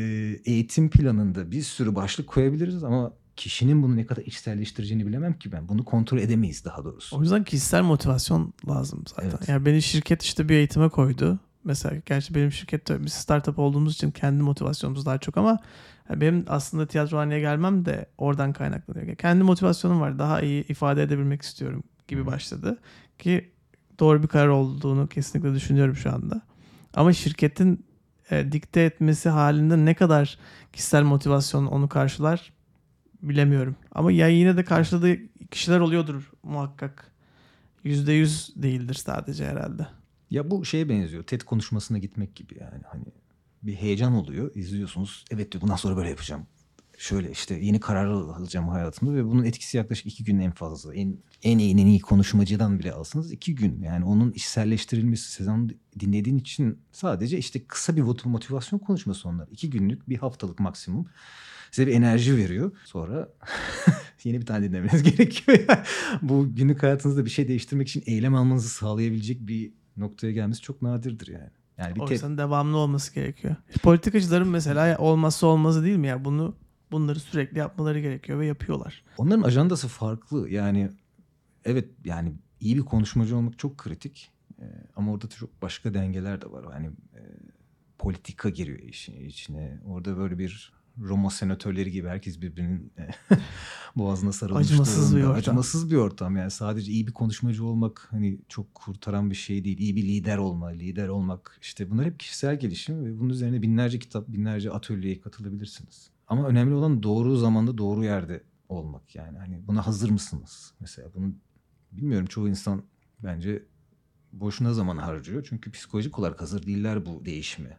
eğitim planında bir sürü başlık koyabiliriz ama kişinin bunu ne kadar içselleştireceğini bilemem ki ben. Bunu kontrol edemeyiz daha doğrusu. O yüzden kişisel motivasyon lazım zaten. Evet. Yani beni şirket işte bir eğitime koydu. Mesela gerçi benim şirkette bir startup olduğumuz için kendi motivasyonumuz daha çok ama yani benim aslında tiyatrohaneye gelmem de oradan kaynaklanıyor. Kendi motivasyonum var. Daha iyi ifade edebilmek istiyorum gibi başladı. Ki doğru bir karar olduğunu kesinlikle düşünüyorum şu anda. Ama şirketin e, dikte etmesi halinde ne kadar kişisel motivasyon onu karşılar bilemiyorum. Ama ya yine de karşıladığı kişiler oluyordur muhakkak. Yüzde yüz değildir sadece herhalde. Ya bu şeye benziyor. TED konuşmasına gitmek gibi yani. Hani bir heyecan oluyor. izliyorsunuz. Evet diyor bundan sonra böyle yapacağım. Şöyle işte yeni karar alacağım hayatımda ve bunun etkisi yaklaşık iki gün en fazla. En, en iyi en iyi konuşmacıdan bile alsanız iki gün. Yani onun içselleştirilmesi sezon dinlediğin için sadece işte kısa bir mot- motivasyon konuşması onlar. İki günlük bir haftalık maksimum. Size bir enerji veriyor. Sonra yeni bir tane dinlemeniz gerekiyor. Bu günlük hayatınızda bir şey değiştirmek için eylem almanızı sağlayabilecek bir noktaya gelmesi çok nadirdir yani. Yani bir O yüzden devamlı olması gerekiyor. Politikacıların mesela olmazsa olmazı değil mi ya? Bunu bunları sürekli yapmaları gerekiyor ve yapıyorlar. Onların ajandası farklı. Yani evet yani iyi bir konuşmacı olmak çok kritik. Ee, ama orada çok başka dengeler de var. Yani e, politika giriyor işin içine. Orada böyle bir Roma senatörleri gibi herkes birbirinin e, boğazına sarılmış Acımasız bir durumda. ortam. Acımasız bir ortam. Yani sadece iyi bir konuşmacı olmak hani çok kurtaran bir şey değil. İyi bir lider olma, lider olmak işte bunlar hep kişisel gelişim ve bunun üzerine binlerce kitap, binlerce atölyeye katılabilirsiniz. Ama önemli olan doğru zamanda doğru yerde olmak yani. Hani buna hazır mısınız? Mesela bunu bilmiyorum çoğu insan bence boşuna zaman harcıyor. Çünkü psikolojik olarak hazır değiller bu değişime.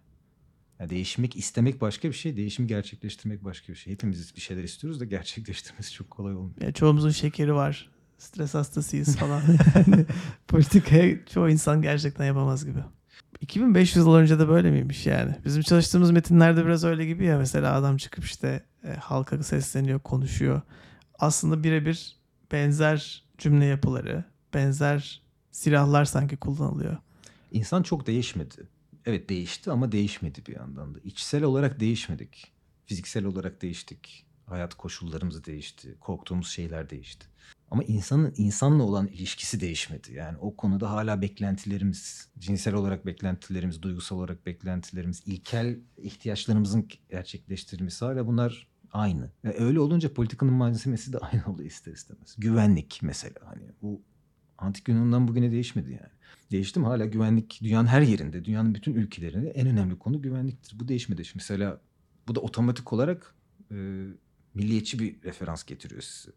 Yani değişmek istemek başka bir şey, değişimi gerçekleştirmek başka bir şey. Hepimiz bir şeyler istiyoruz da gerçekleştirmesi çok kolay olmuyor. Ya çoğumuzun şekeri var, stres hastasıyız falan. yani politikaya çoğu insan gerçekten yapamaz gibi. 2500 yıl önce de böyle miymiş yani? Bizim çalıştığımız metinlerde biraz öyle gibi ya mesela adam çıkıp işte e, halka sesleniyor, konuşuyor. Aslında birebir benzer cümle yapıları, benzer silahlar sanki kullanılıyor. İnsan çok değişmedi. Evet değişti ama değişmedi bir yandan da. İçsel olarak değişmedik. Fiziksel olarak değiştik. Hayat koşullarımız değişti. Korktuğumuz şeyler değişti. Ama insanın insanla olan ilişkisi değişmedi. Yani o konuda hala beklentilerimiz, cinsel olarak beklentilerimiz, duygusal olarak beklentilerimiz, ilkel ihtiyaçlarımızın gerçekleştirilmesi hala bunlar aynı. Ve öyle olunca politikanın malzemesi de aynı oluyor ister istemez. Güvenlik mesela hani bu antik Yunan'dan bugüne değişmedi yani. Değişti mi? Hala güvenlik dünyanın her yerinde, dünyanın bütün ülkelerinde en önemli konu güvenliktir. Bu değişmedi. Şimdi mesela bu da otomatik olarak e, milliyetçi bir referans getiriyor size.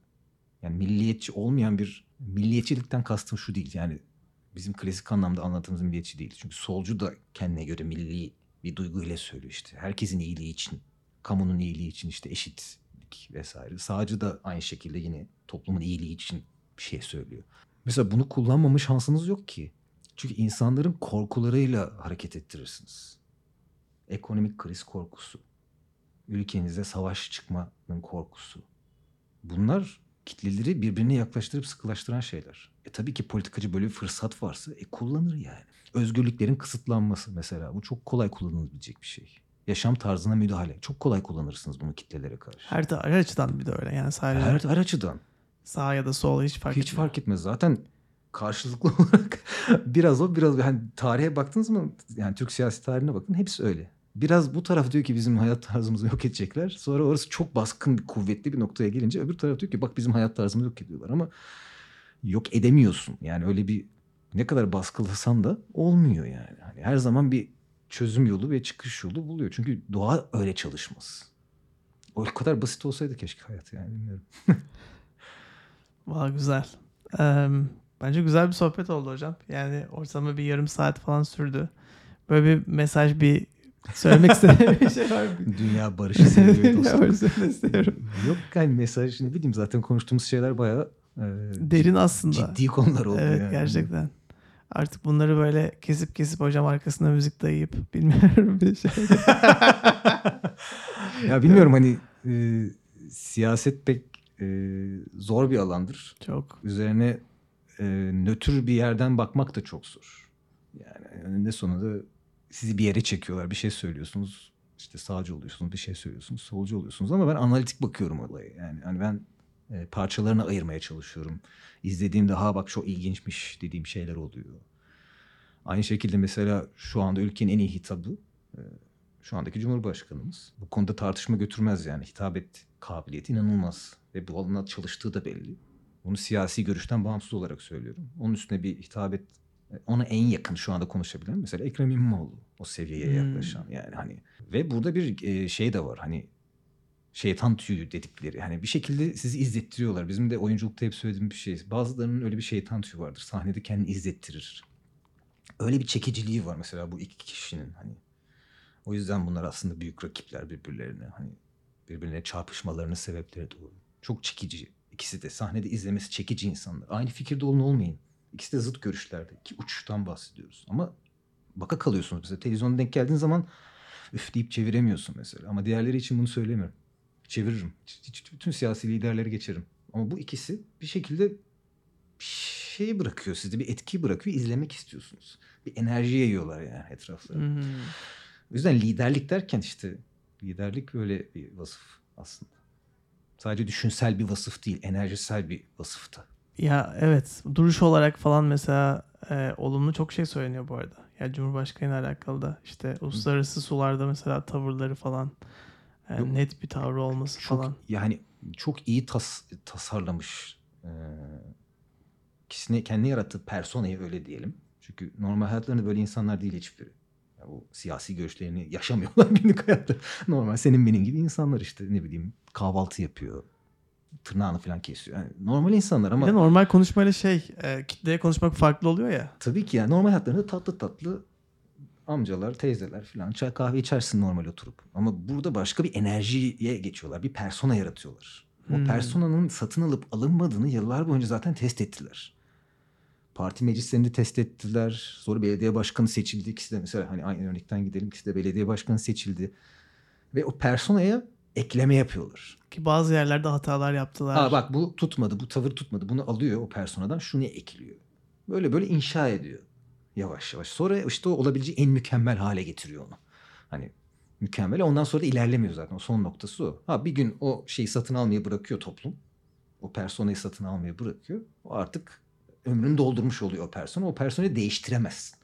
Yani milliyetçi olmayan bir milliyetçilikten kastım şu değil. Yani bizim klasik anlamda anlattığımız milliyetçi değil. Çünkü solcu da kendine göre milli bir duygu ile söylüyor işte. Herkesin iyiliği için, kamunun iyiliği için işte eşitlik vesaire. Sağcı da aynı şekilde yine toplumun iyiliği için bir şey söylüyor. Mesela bunu kullanmama şansınız yok ki. Çünkü insanların korkularıyla hareket ettirirsiniz. Ekonomik kriz korkusu, ülkenize savaş çıkmanın korkusu. Bunlar kitleleri birbirine yaklaştırıp sıkılaştıran şeyler. E tabii ki politikacı böyle bir fırsat varsa e kullanır yani. Özgürlüklerin kısıtlanması mesela bu çok kolay kullanılabilecek bir şey. Yaşam tarzına müdahale. Çok kolay kullanırsınız bunu kitlelere karşı. Her, her açıdan bir de öyle yani sadece Her, her açıdan. Sağ ya da sol hiç fark Hiç etmiyor. fark etmez. Zaten karşılıklı olarak biraz o biraz hani tarihe baktınız mı yani Türk siyasi tarihine bakın hepsi öyle. Biraz bu taraf diyor ki bizim hayat tarzımızı yok edecekler. Sonra orası çok baskın, kuvvetli bir noktaya gelince öbür taraf diyor ki bak bizim hayat tarzımızı yok ediyorlar ama yok edemiyorsun. Yani öyle bir ne kadar baskılasan da olmuyor yani. Hani her zaman bir çözüm yolu ve çıkış yolu buluyor. Çünkü doğa öyle çalışmaz. O kadar basit olsaydı keşke hayat yani bilmiyorum. Valla güzel. Eee, bence güzel bir sohbet oldu hocam. Yani ortalama bir yarım saat falan sürdü. Böyle bir mesaj bir söylemek istediğim bir şey var mı? Dünya barışı seviyor dostum. istiyorum. Yok yani mesaj ne bileyim zaten konuştuğumuz şeyler bayağı e, Derin aslında. ciddi konular oldu Evet yani. gerçekten. Artık bunları böyle kesip kesip hocam arkasına müzik dayayıp bilmiyorum bir şey. ya bilmiyorum hani e, siyaset pek e, zor bir alandır. Çok. Üzerine e, nötr bir yerden bakmak da çok zor. Yani önünde sonunda sizi bir yere çekiyorlar. Bir şey söylüyorsunuz. işte sağcı oluyorsunuz. Bir şey söylüyorsunuz. Solcu oluyorsunuz. Ama ben analitik bakıyorum olaya. Yani hani ben e, parçalarını ayırmaya çalışıyorum. İzlediğimde ha bak çok ilginçmiş dediğim şeyler oluyor. Aynı şekilde mesela şu anda ülkenin en iyi hitabı e, şu andaki Cumhurbaşkanımız. Bu konuda tartışma götürmez yani. Hitabet kabiliyeti inanılmaz. Ve bu alanda çalıştığı da belli. Bunu siyasi görüşten bağımsız olarak söylüyorum. Onun üstüne bir hitabet ona en yakın şu anda konuşabilen mesela Ekrem İmamoğlu o seviyeye Hmm. yaklaşan yani hani ve burada bir e, şey de var hani şeytan tüyü dedikleri hani bir şekilde sizi izlettiriyorlar. Bizim de oyunculukta hep söylediğim bir şey. Bazılarının öyle bir şeytan tüyü vardır. Sahnede kendini izlettirir. Öyle bir çekiciliği var mesela bu iki kişinin hani. O yüzden bunlar aslında büyük rakipler birbirlerine. Hani birbirine çarpışmalarının sebepleri doğru. Çok çekici. İkisi de sahnede izlemesi çekici insanlar. Aynı fikirde olun olmayın. İkisi de zıt görüşlerde. İki uçtan bahsediyoruz. Ama baka kalıyorsunuz mesela. Televizyonda denk geldiğin zaman üf deyip çeviremiyorsun mesela. Ama diğerleri için bunu söylemiyorum. Çeviririm. Bütün siyasi liderleri geçerim. Ama bu ikisi bir şekilde şey bırakıyor sizde. Bir etki bırakıyor. izlemek istiyorsunuz. Bir enerji yayıyorlar yani etraflarına. Hmm. O yüzden liderlik derken işte liderlik böyle bir vasıf aslında. Sadece düşünsel bir vasıf değil, enerjisel bir vasıf da. Ya evet duruş olarak falan mesela e, olumlu çok şey söyleniyor bu arada. Ya Cumhurbaşkanı ile alakalı da işte uluslararası sularda mesela tavırları falan e, Yok. net bir tavrı olması Çok falan. yani çok iyi tas, tasarlamış. Ee, kişisine kendi yarattığı personayı öyle diyelim. Çünkü normal hayatlarında böyle insanlar değil hiçbiri. Ya o siyasi görüşlerini yaşamıyorlar günlük hayatta. Normal senin benim gibi insanlar işte ne bileyim kahvaltı yapıyor. Tırnağını falan kesiyor. Yani normal insanlar ama Bir de normal konuşmayla şey e, kitleye konuşmak farklı oluyor ya. Tabii ki yani normal hayatlarında tatlı tatlı amcalar, teyzeler falan çay kahve içersin normal oturup. Ama burada başka bir enerjiye geçiyorlar. Bir persona yaratıyorlar. O Hmm. personanın satın alıp alınmadığını yıllar boyunca zaten test ettiler. Parti meclislerinde test ettiler. Sonra belediye başkanı seçildi. İkisi de mesela hani aynı örnekten gidelim. İkisi de belediye başkanı seçildi. Ve o personaya ekleme yapıyorlar. Ki bazı yerlerde hatalar yaptılar. Aa bak bu tutmadı, bu tavır tutmadı. Bunu alıyor o personadan şunu ekliyor. Böyle böyle inşa ediyor yavaş yavaş. Sonra işte o olabileceği en mükemmel hale getiriyor onu. Hani mükemmel. Ondan sonra da ilerlemiyor zaten. O son noktası o. Ha bir gün o şeyi satın almayı bırakıyor toplum. O personayı satın almayı bırakıyor. O artık ömrünü doldurmuş oluyor o persona. O personayı değiştiremezsin.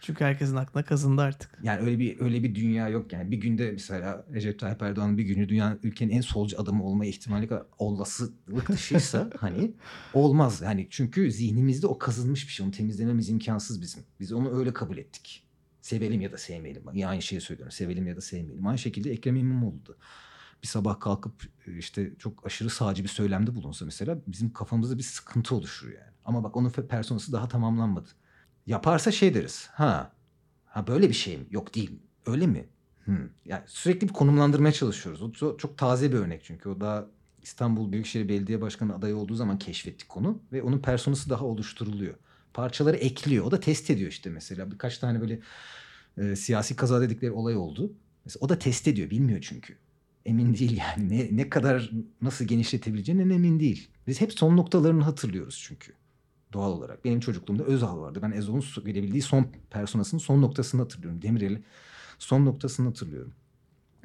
Çünkü herkesin aklına kazındı artık. Yani öyle bir öyle bir dünya yok yani. Bir günde mesela Recep Tayyip Erdoğan'ın bir günü dünyanın ülkenin en solcu adamı olma ihtimali kadar olasılık dışıysa hani olmaz. Yani çünkü zihnimizde o kazınmış bir şey. Onu temizlememiz imkansız bizim. Biz onu öyle kabul ettik. Sevelim ya da sevmeyelim. Yine aynı şeyi söylüyorum. Sevelim ya da sevmeyelim. Aynı şekilde Ekrem İmamoğlu da. Bir sabah kalkıp işte çok aşırı sağcı bir söylemde bulunsa mesela bizim kafamızda bir sıkıntı oluşur yani. Ama bak onun personası daha tamamlanmadı. Yaparsa şey deriz. Ha, ha böyle bir şey mi? Yok değil. Öyle mi? Hmm. Yani sürekli bir konumlandırmaya çalışıyoruz. O çok, çok taze bir örnek çünkü. O da İstanbul Büyükşehir Belediye Başkanı adayı olduğu zaman keşfettik konu. Ve onun personası daha oluşturuluyor. Parçaları ekliyor. O da test ediyor işte mesela. Birkaç tane böyle e, siyasi kaza dedikleri olay oldu. Mesela o da test ediyor. Bilmiyor çünkü. Emin değil yani. Ne, ne kadar nasıl genişletebileceğinden emin değil. Biz hep son noktalarını hatırlıyoruz çünkü doğal olarak. Benim çocukluğumda Özal vardı. Ben Ezol'un gelebildiği son personasının son noktasını hatırlıyorum. Demirel'i son noktasını hatırlıyorum.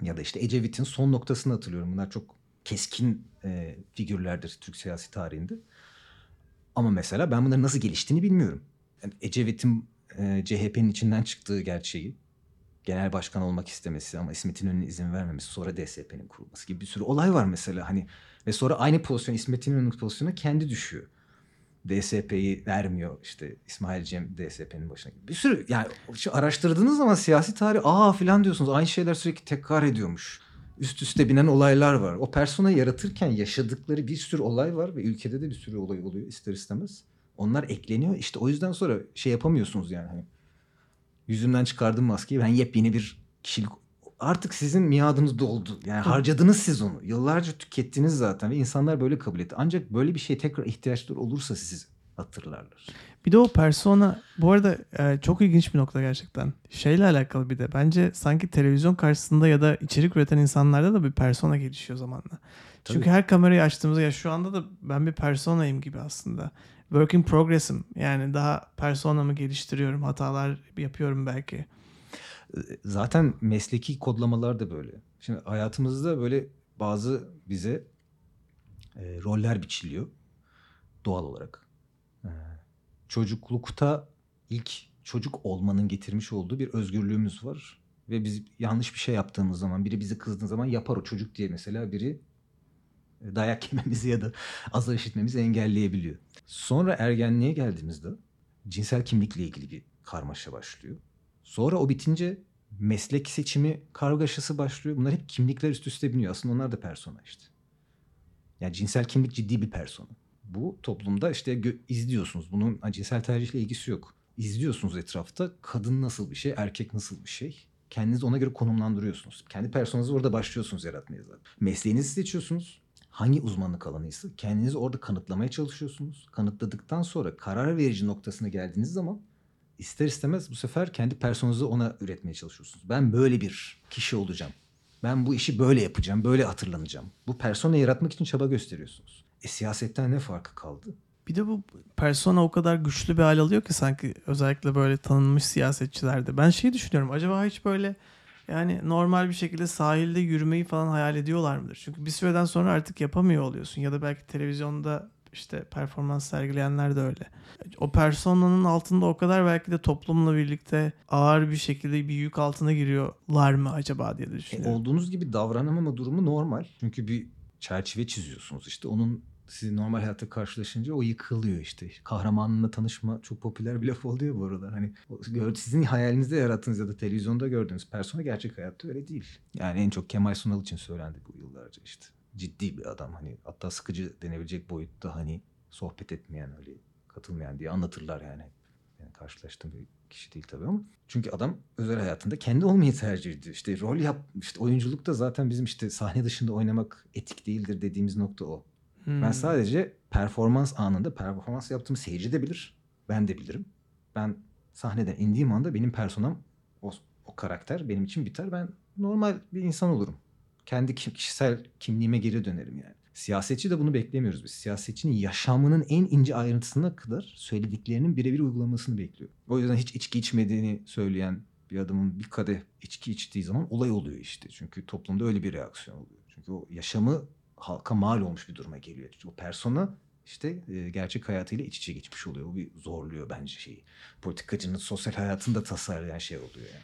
Ya da işte Ecevit'in son noktasını hatırlıyorum. Bunlar çok keskin e, figürlerdir Türk siyasi tarihinde. Ama mesela ben bunların nasıl geliştiğini bilmiyorum. Yani Ecevit'in e, CHP'nin içinden çıktığı gerçeği, genel başkan olmak istemesi ama İsmet İnönü'nün izin vermemesi, sonra DSP'nin kurulması gibi bir sürü olay var mesela. Hani ve sonra aynı pozisyon İsmet İnönü'nün pozisyonuna kendi düşüyor. DSP'yi vermiyor işte İsmail Cem DSP'nin başına. Bir sürü yani araştırdığınız zaman siyasi tarih aa filan diyorsunuz. Aynı şeyler sürekli tekrar ediyormuş. Üst üste binen olaylar var. O personayı yaratırken yaşadıkları bir sürü olay var ve ülkede de bir sürü olay oluyor ister istemez. Onlar ekleniyor. İşte o yüzden sonra şey yapamıyorsunuz yani. Hani yüzümden çıkardım maskeyi ben yepyeni bir kişilik artık sizin miadınız doldu. Yani harcadınız siz onu. Yıllarca tükettiniz zaten ve insanlar böyle kabul etti. Ancak böyle bir şeye tekrar ihtiyaçları olursa sizi hatırlarlar. Bir de o persona bu arada e, çok ilginç bir nokta gerçekten. Şeyle alakalı bir de bence sanki televizyon karşısında ya da içerik üreten insanlarda da bir persona gelişiyor zamanla. Tabii. Çünkü her kamerayı açtığımızda ya şu anda da ben bir personayım gibi aslında. Work in progress'im. Yani daha personamı geliştiriyorum. Hatalar yapıyorum belki. Zaten mesleki kodlamalar da böyle. Şimdi hayatımızda böyle bazı bize e, roller biçiliyor doğal olarak. E, çocuklukta ilk çocuk olmanın getirmiş olduğu bir özgürlüğümüz var. Ve biz yanlış bir şey yaptığımız zaman, biri bizi kızdığı zaman yapar o çocuk diye mesela biri dayak yememizi ya da azar işitmemizi engelleyebiliyor. Sonra ergenliğe geldiğimizde cinsel kimlikle ilgili bir karmaşa başlıyor. Sonra o bitince meslek seçimi kargaşası başlıyor. Bunlar hep kimlikler üst üste biniyor. Aslında onlar da persona işte. Yani cinsel kimlik ciddi bir persona. Bu toplumda işte izliyorsunuz. Bunun cinsel tercihle ilgisi yok. İzliyorsunuz etrafta kadın nasıl bir şey, erkek nasıl bir şey. Kendinizi ona göre konumlandırıyorsunuz. Kendi personanızı orada başlıyorsunuz yaratmaya zaten. Mesleğinizi seçiyorsunuz. Hangi uzmanlık alanıysa kendinizi orada kanıtlamaya çalışıyorsunuz. Kanıtladıktan sonra karar verici noktasına geldiğiniz zaman ister istemez bu sefer kendi personanızı ona üretmeye çalışıyorsunuz. Ben böyle bir kişi olacağım. Ben bu işi böyle yapacağım, böyle hatırlanacağım. Bu persona yaratmak için çaba gösteriyorsunuz. E siyasetten ne farkı kaldı? Bir de bu persona o kadar güçlü bir hal alıyor ki sanki özellikle böyle tanınmış siyasetçilerde. Ben şey düşünüyorum acaba hiç böyle yani normal bir şekilde sahilde yürümeyi falan hayal ediyorlar mıdır? Çünkü bir süreden sonra artık yapamıyor oluyorsun ya da belki televizyonda işte performans sergileyenler de öyle. O personanın altında o kadar belki de toplumla birlikte ağır bir şekilde bir yük altına giriyorlar mı acaba diye E, düşünüyorum. olduğunuz gibi davranamama durumu normal. Çünkü bir çerçeve çiziyorsunuz işte. Onun sizi normal hayatta karşılaşınca o yıkılıyor işte. Kahramanınla tanışma çok popüler bir laf oluyor bu aralar. Hani sizin hayalinizde yarattığınız ya da televizyonda gördüğünüz persona gerçek hayatta öyle değil. Yani en çok Kemal Sunal için söylendi bu yıllarca işte. Ciddi bir adam hani hatta sıkıcı denebilecek boyutta hani sohbet etmeyen öyle katılmayan diye anlatırlar yani. yani karşılaştığım bir kişi değil tabii ama. Çünkü adam özel hayatında kendi olmayı tercih ediyor. İşte rol yap, işte oyunculukta zaten bizim işte sahne dışında oynamak etik değildir dediğimiz nokta o. Hmm. Ben sadece performans anında performans yaptığımı seyirci de bilir. Ben de bilirim. Ben sahneden indiğim anda benim personam o, o karakter benim için biter. Ben normal bir insan olurum. Kendi ki- kişisel kimliğime geri dönerim yani. Siyasetçi de bunu beklemiyoruz biz. Siyasetçinin yaşamının en ince ayrıntısına kadar söylediklerinin birebir uygulamasını bekliyor. O yüzden hiç içki içmediğini söyleyen bir adamın bir kadeh içki içtiği zaman olay oluyor işte. Çünkü toplumda öyle bir reaksiyon oluyor. Çünkü o yaşamı halka mal olmuş bir duruma geliyor. O persona işte e, gerçek hayatıyla iç içe geçmiş oluyor. O bir zorluyor bence şeyi. Politikacının sosyal hayatını da tasarlayan şey oluyor yani.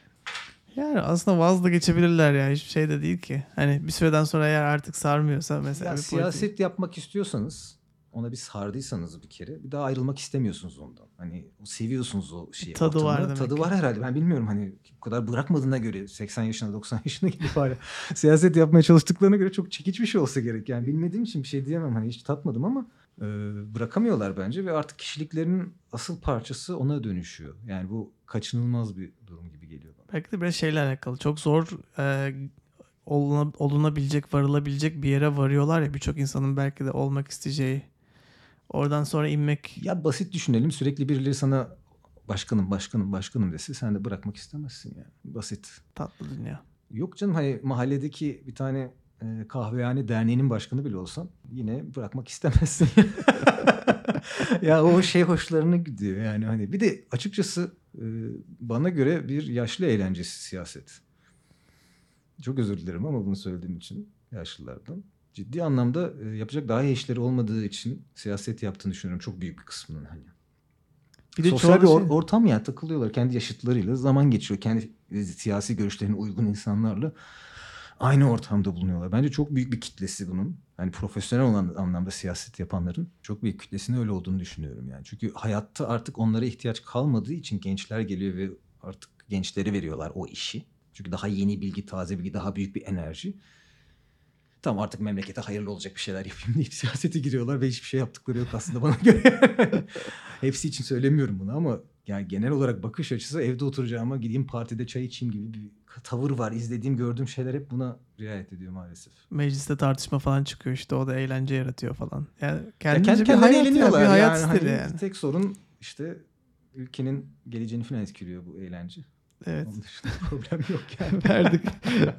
Yani aslında vaz da geçebilirler ya. Hiçbir şey de değil ki. Hani bir süreden sonra eğer artık sarmıyorsa mesela Ya bir siyaset politik- yapmak istiyorsanız ona bir sardıysanız bir kere bir daha ayrılmak istemiyorsunuz ondan. Hani seviyorsunuz o şeyi. Tadı var ortamı. demek Tadı ki. var herhalde. Ben bilmiyorum hani bu kadar bırakmadığına göre 80 yaşına 90 yaşına gidip hala siyaset yapmaya çalıştıklarına göre çok çekiç bir şey olsa gerek. Yani bilmediğim için bir şey diyemem hani hiç tatmadım ama e, bırakamıyorlar bence ve artık kişiliklerinin asıl parçası ona dönüşüyor. Yani bu kaçınılmaz bir durum gibi geliyor bana. Belki de biraz şeyle alakalı. Çok zor e, oluna- olunabilecek, varılabilecek bir yere varıyorlar ya birçok insanın belki de olmak isteyeceği. Oradan sonra inmek Ya basit düşünelim sürekli birileri sana başkanım başkanım başkanım dese sen de bırakmak istemezsin yani. Basit. tatlı dünya. Yok canım hani mahalledeki bir tane e, kahvehane derneğinin başkanı bile olsan yine bırakmak istemezsin. ya o şey hoşlarına gidiyor yani hani bir de açıkçası e, bana göre bir yaşlı eğlencesi siyaset. Çok özür dilerim ama bunu söylediğim için yaşlılardan. Ciddi anlamda e, yapacak daha iyi işleri olmadığı için siyaset yaptığını düşünüyorum çok büyük bir kısmının hani. Bir de Sosyal bir or- şey- ortam ya takılıyorlar kendi yaşıtlarıyla zaman geçiyor kendi e, siyasi görüşlerine uygun insanlarla aynı ortamda bulunuyorlar. Bence çok büyük bir kitlesi bunun. Hani profesyonel olan anlamda siyaset yapanların çok büyük kitlesinin öyle olduğunu düşünüyorum yani. Çünkü hayatta artık onlara ihtiyaç kalmadığı için gençler geliyor ve artık gençlere veriyorlar o işi. Çünkü daha yeni bilgi, taze bilgi, daha büyük bir enerji. Tamam artık memlekete hayırlı olacak bir şeyler yapayım deyip siyasete giriyorlar ve hiçbir şey yaptıkları yok aslında bana göre. Hepsi için söylemiyorum bunu ama yani genel olarak bakış açısı evde oturacağıma gideyim partide çay içeyim gibi bir tavır var. İzlediğim, gördüğüm şeyler hep buna riayet ediyor maalesef. Mecliste tartışma falan çıkıyor işte o da eğlence yaratıyor falan. Yani Ya kendince kendi bir hayat, ya, eğleniyorlar. bir hayat yani stili hani yani. Tek sorun işte ülkenin geleceğini falan etkiliyor bu eğlence. Evet. Onun dışında problem yok yani. Verdik,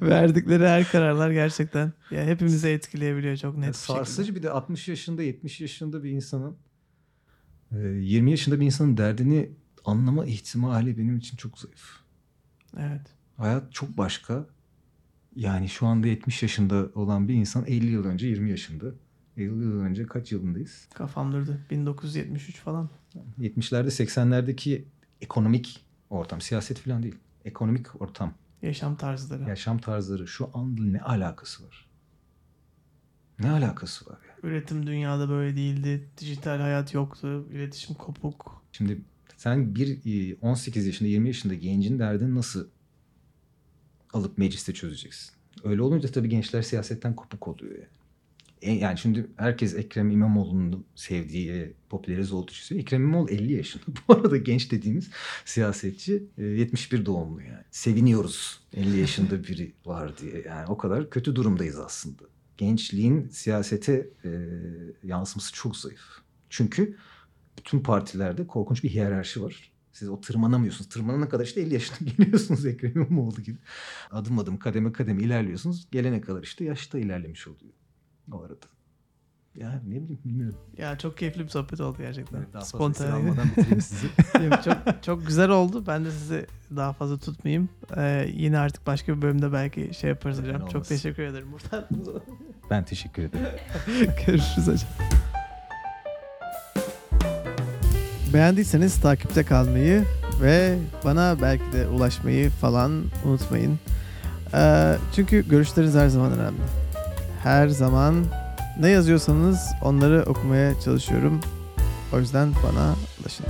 verdikleri her kararlar gerçekten ya hepimizi etkileyebiliyor çok net Ya bir şekilde. sarsıcı bir de 60 yaşında 70 yaşında bir insanın e, 20 yaşında bir insanın derdini anlama ihtimali benim için çok zayıf. Evet. Hayat çok başka. Yani şu anda 70 yaşında olan bir insan 50 yıl önce 20 yaşında. 50 yıl önce kaç yılındayız? Kafam durdu. 1973 falan. 70'lerde 80'lerdeki ekonomik ortam, siyaset falan değil. Ekonomik ortam, Yaşam tarzları. yaşam tarzları şu anda ne alakası var? Ne alakası var ya? Üretim dünyada böyle değildi. Dijital hayat yoktu. İletişim kopuk. Şimdi sen bir e, 18 yaşında 20 yaşında gencin derdini nasıl alıp mecliste çözeceksin? Öyle olunca tabii gençler siyasetten kopuk oluyor yani. E, Yani şimdi herkes Ekrem İmamoğlu'nu sevdiği, popülerize olduğu için söylüyor. Ekrem İmamoğlu 50 yaşında. Bu arada genç dediğimiz siyasetçi e, 71 doğumlu yani. Seviniyoruz 50 yaşında biri var diye. Yani o kadar kötü durumdayız aslında. Gençliğin siyasete e, yansıması çok zayıf. Çünkü bütün partilerde korkunç bir hiyerarşi var. Siz o tırmanamıyorsunuz. Tırmanana kadar işte 50 yaşına geliyorsunuz Ekrem İmamoğlu gibi. Adım adım kademe kademe ilerliyorsunuz. Gelene kadar işte yaşta ilerlemiş oluyor o arada. Ya ne bileyim bilmiyorum. Ya çok keyifli bir sohbet oldu gerçekten. Evet, daha fazla Spontane. almadan bitireyim sizi. Çok çok güzel oldu. Ben de sizi daha fazla tutmayayım. Ee, yine artık başka bir bölümde belki şey yaparız hocam. Çok teşekkür ederim buradan. ben teşekkür ederim. Görüşürüz hocam. Beğendiyseniz takipte kalmayı ve bana belki de ulaşmayı falan unutmayın. Ee, çünkü görüşleriniz her zaman önemli. Her zaman ne yazıyorsanız onları okumaya çalışıyorum. O yüzden bana ulaşın.